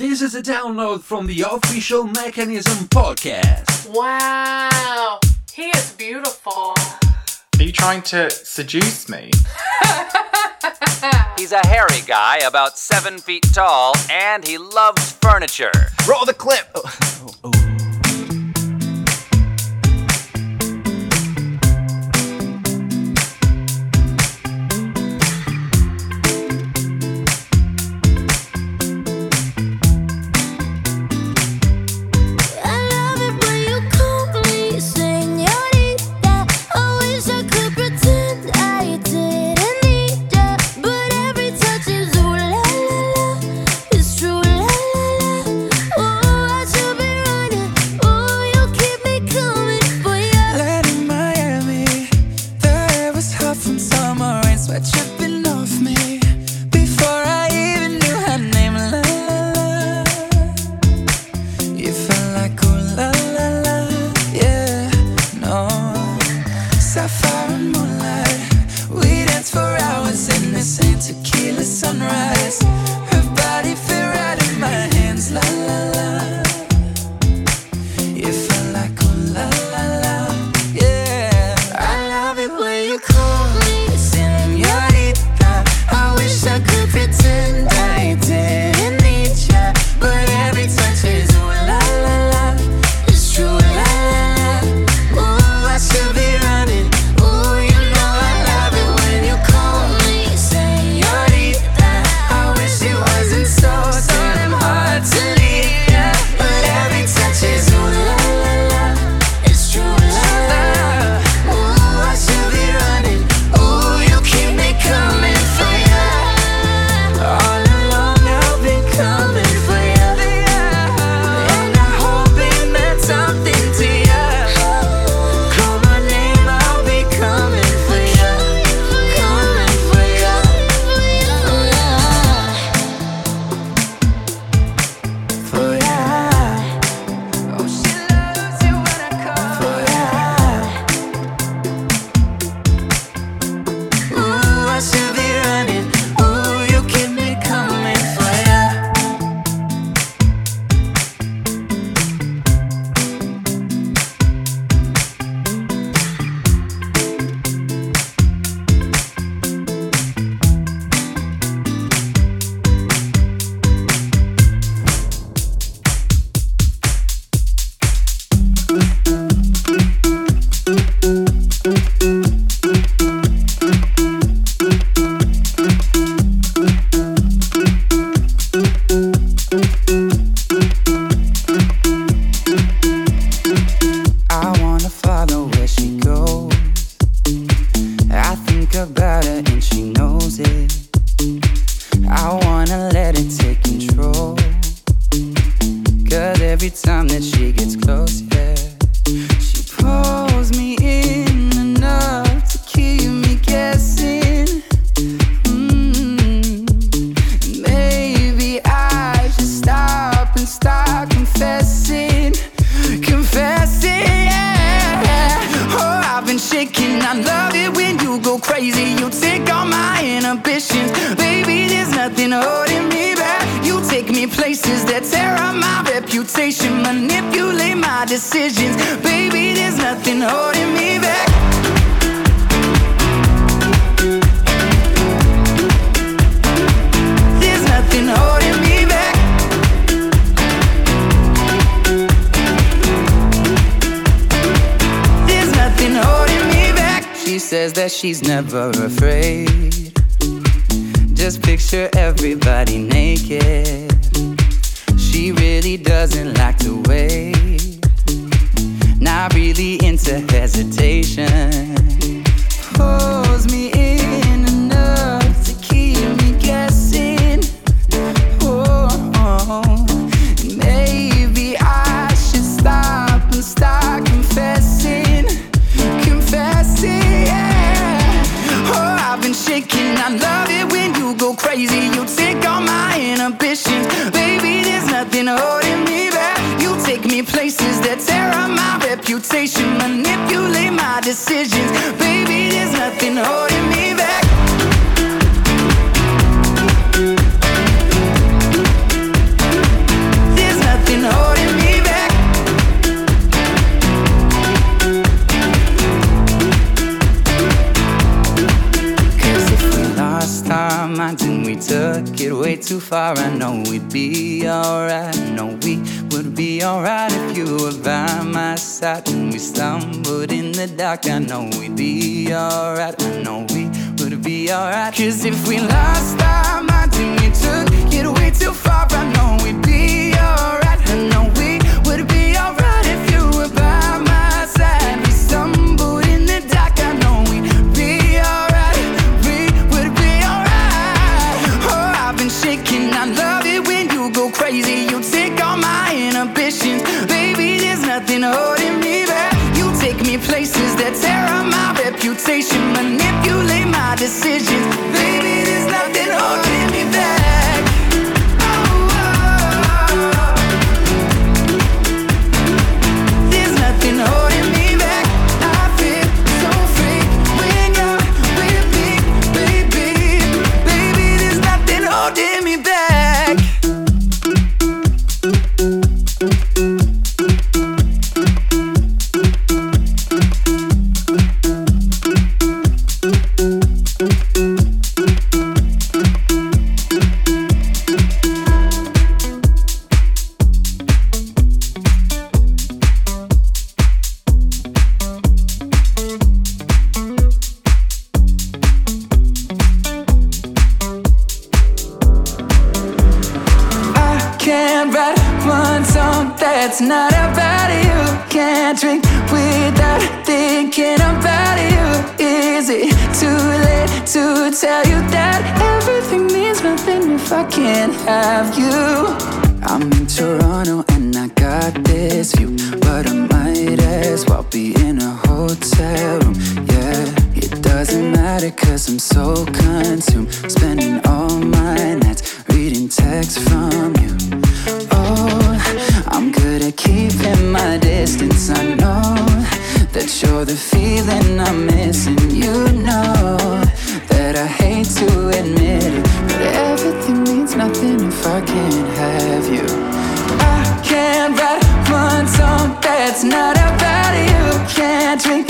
This is a download from the Official Mechanism podcast. Wow, he is beautiful. Are you trying to seduce me? He's a hairy guy, about seven feet tall, and he loves furniture. Roll the clip! Oh, oh, oh. nothing holding me back. You take me places that tear up my reputation, manipulate my decisions. Baby, there's nothing holding me back. There's nothing holding me back. There's nothing holding me back. She says that she's never afraid just picture everybody naked. She really doesn't like to wait. Not really into hesitation. Far. I know we'd be alright. Know we would be alright if you were by my side. When we stumbled in the dark, I know we'd be alright. I know we would be alright. Cause if we lost our minds and we took it way too far, I know we'd be alright. I know take that tear up my reputation, manipulate my decisions. Baby, I'm in Toronto and I got this view, but I might as well be in a hotel room. Yeah, it doesn't matter cause I'm so consumed, spending all my nights reading texts from you. Oh, I'm good at keeping my distance. I know that you're the feeling I'm missing. You know that I hate to admit it, but everything means nothing if I can't have you. I can't write one song that's not about you. Can't drink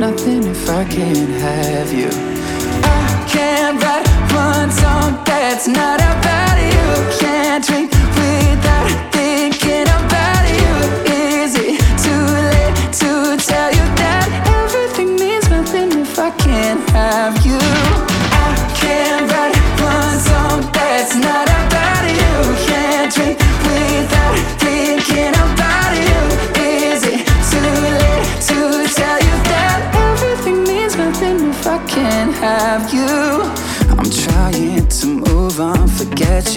nothing if I can't have you. I can't write one song that's not about you. Can't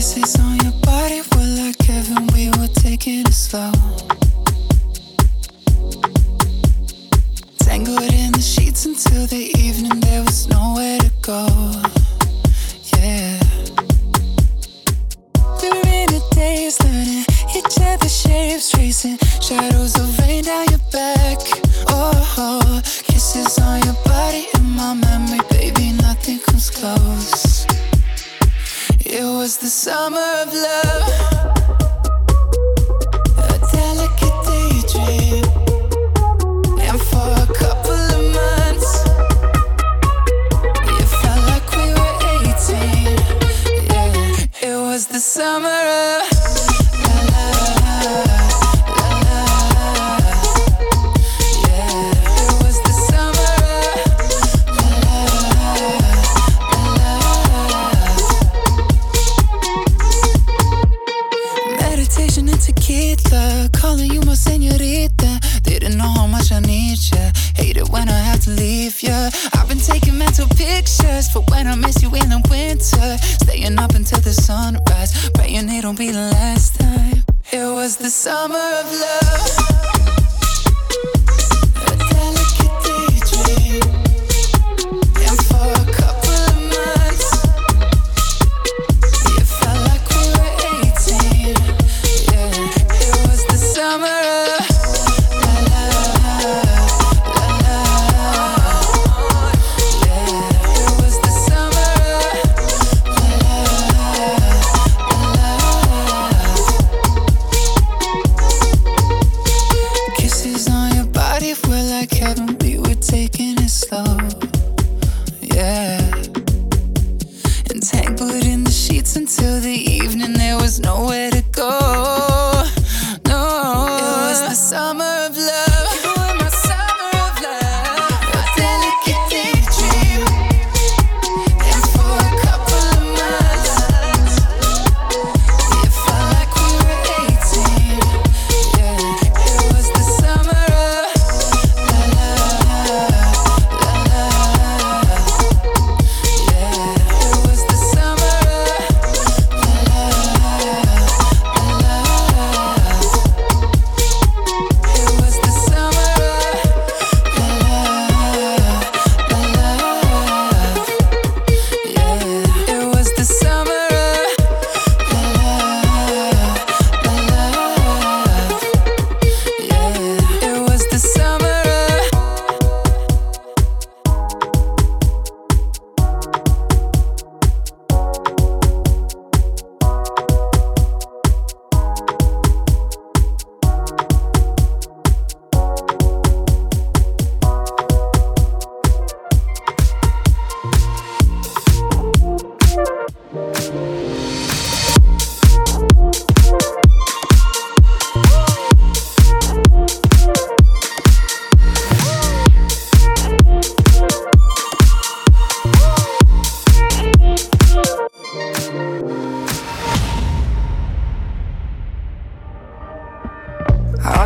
Kisses on your body were like heaven, we were taking it slow. Tangled in the sheets until the evening, there was nowhere to go.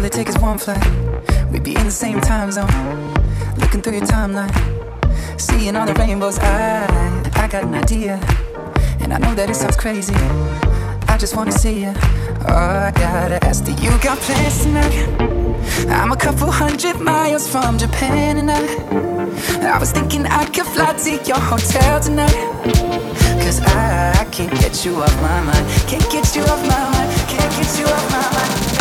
all take us one flight. We'd be in the same time zone. Looking through your timeline, seeing all the rainbows. I, I got an idea, and I know that it sounds crazy. I just wanna see you. Oh, I gotta ask do you got plans tonight. I'm a couple hundred miles from Japan, and I, I was thinking I could fly to your hotel tonight. Cause I, I, can't get you off my mind. Can't get you off my mind. Can't get you off my mind.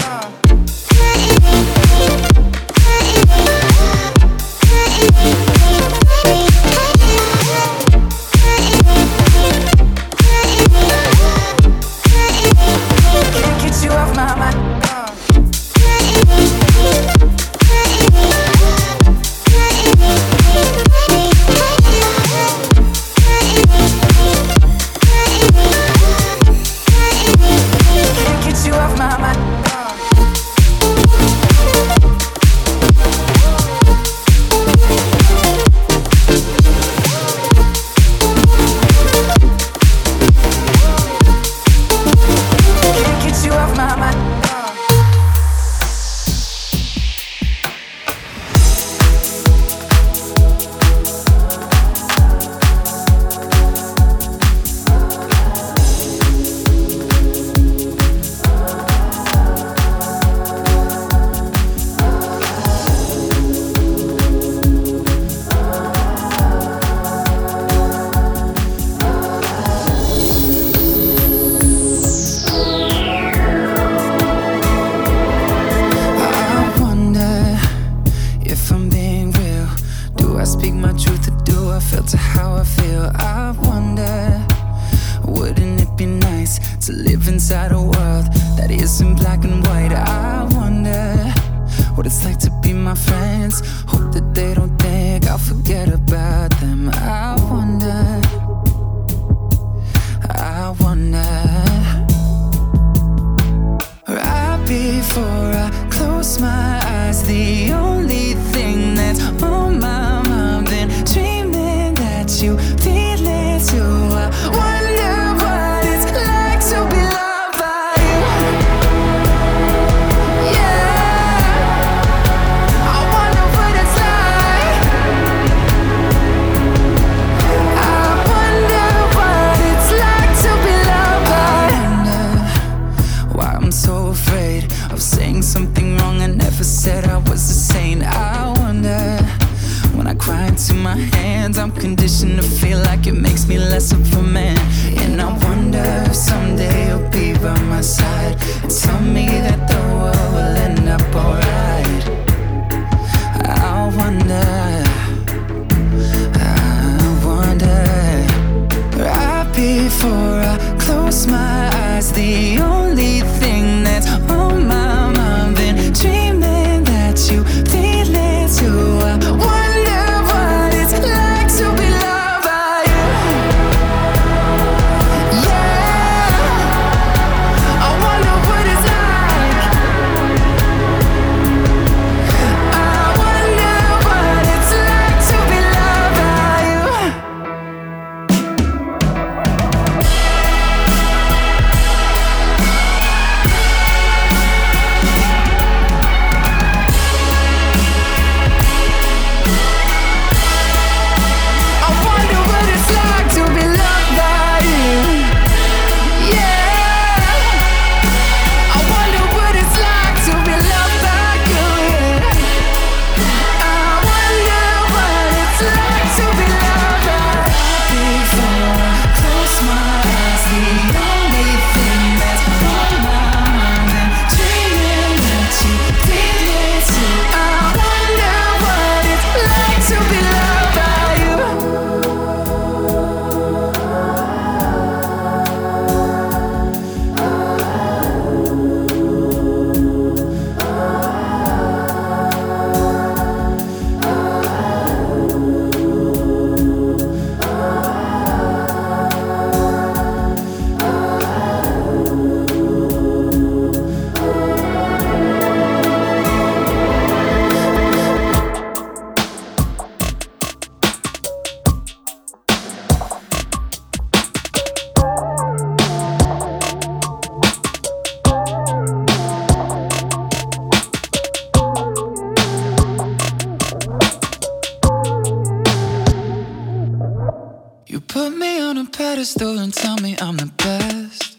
fast.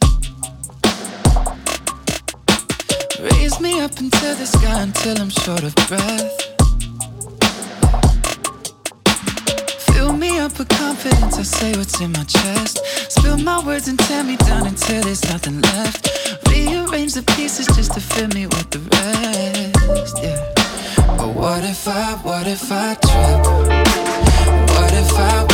Raise me up into the sky until I'm short of breath. Fill me up with confidence, I say what's in my chest. Spill my words and tear me down until there's nothing left. Rearrange the pieces just to fill me with the rest. Yeah. But what if I, what if I trip? What if I?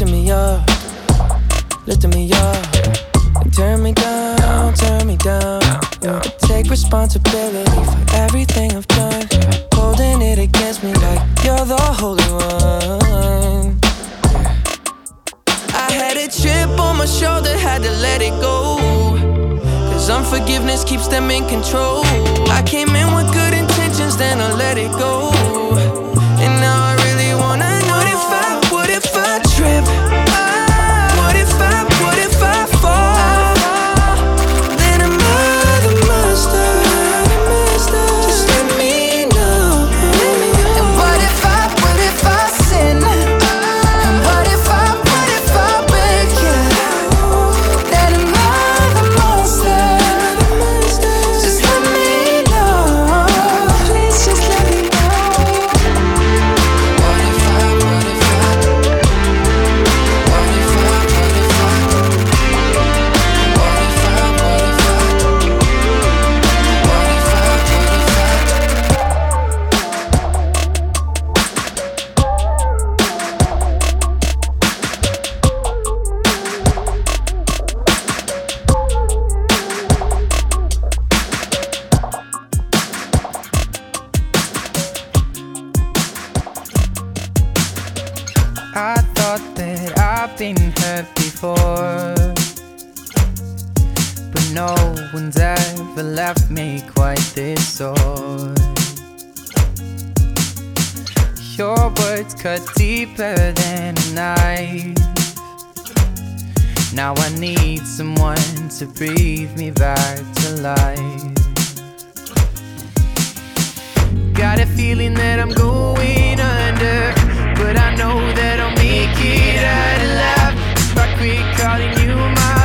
Lifting me up, lifting me up. And turn me down, turn me down. Take responsibility for everything I've done. Holding it against me like you're the holy one. I had a chip on my shoulder, had to let it go. Cause unforgiveness keeps them in control. I came in with good intentions, then I let it go. this on. Your words cut deeper than a knife. Now I need someone to breathe me back to life. Got a feeling that I'm going under, but I know that I'll make it out alive I quit calling you my.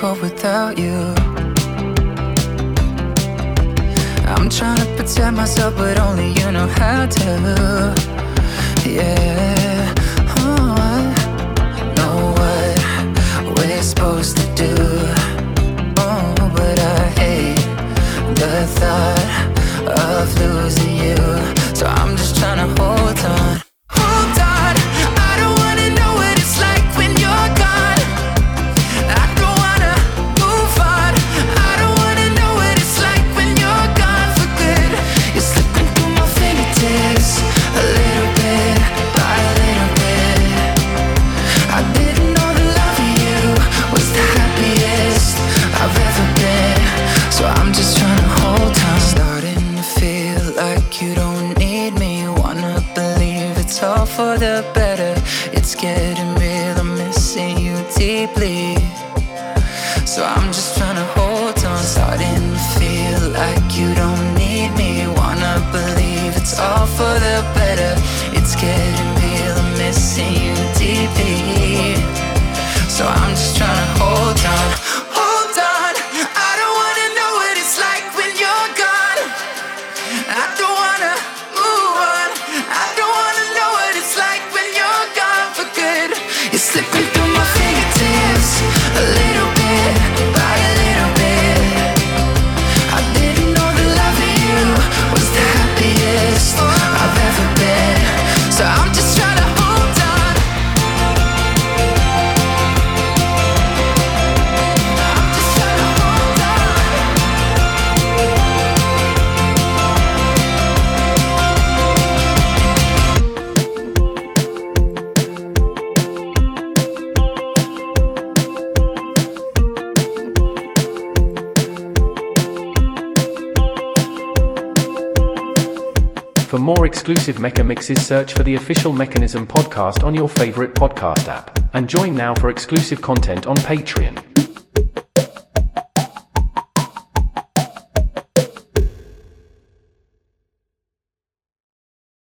cold without you. I'm trying to protect myself, but only you know how to. Yeah. Oh, I know what we're supposed to do. Oh, but I hate the thought of losing you. So I'm just trying to So I'm just trying to hold on, starting to feel like you don't need me. Wanna believe it's all for the better. It's getting real, missing you deeply. So I'm just trying to hold on. Exclusive Mechamixes, search for the official Mechanism podcast on your favorite podcast app. And join now for exclusive content on Patreon.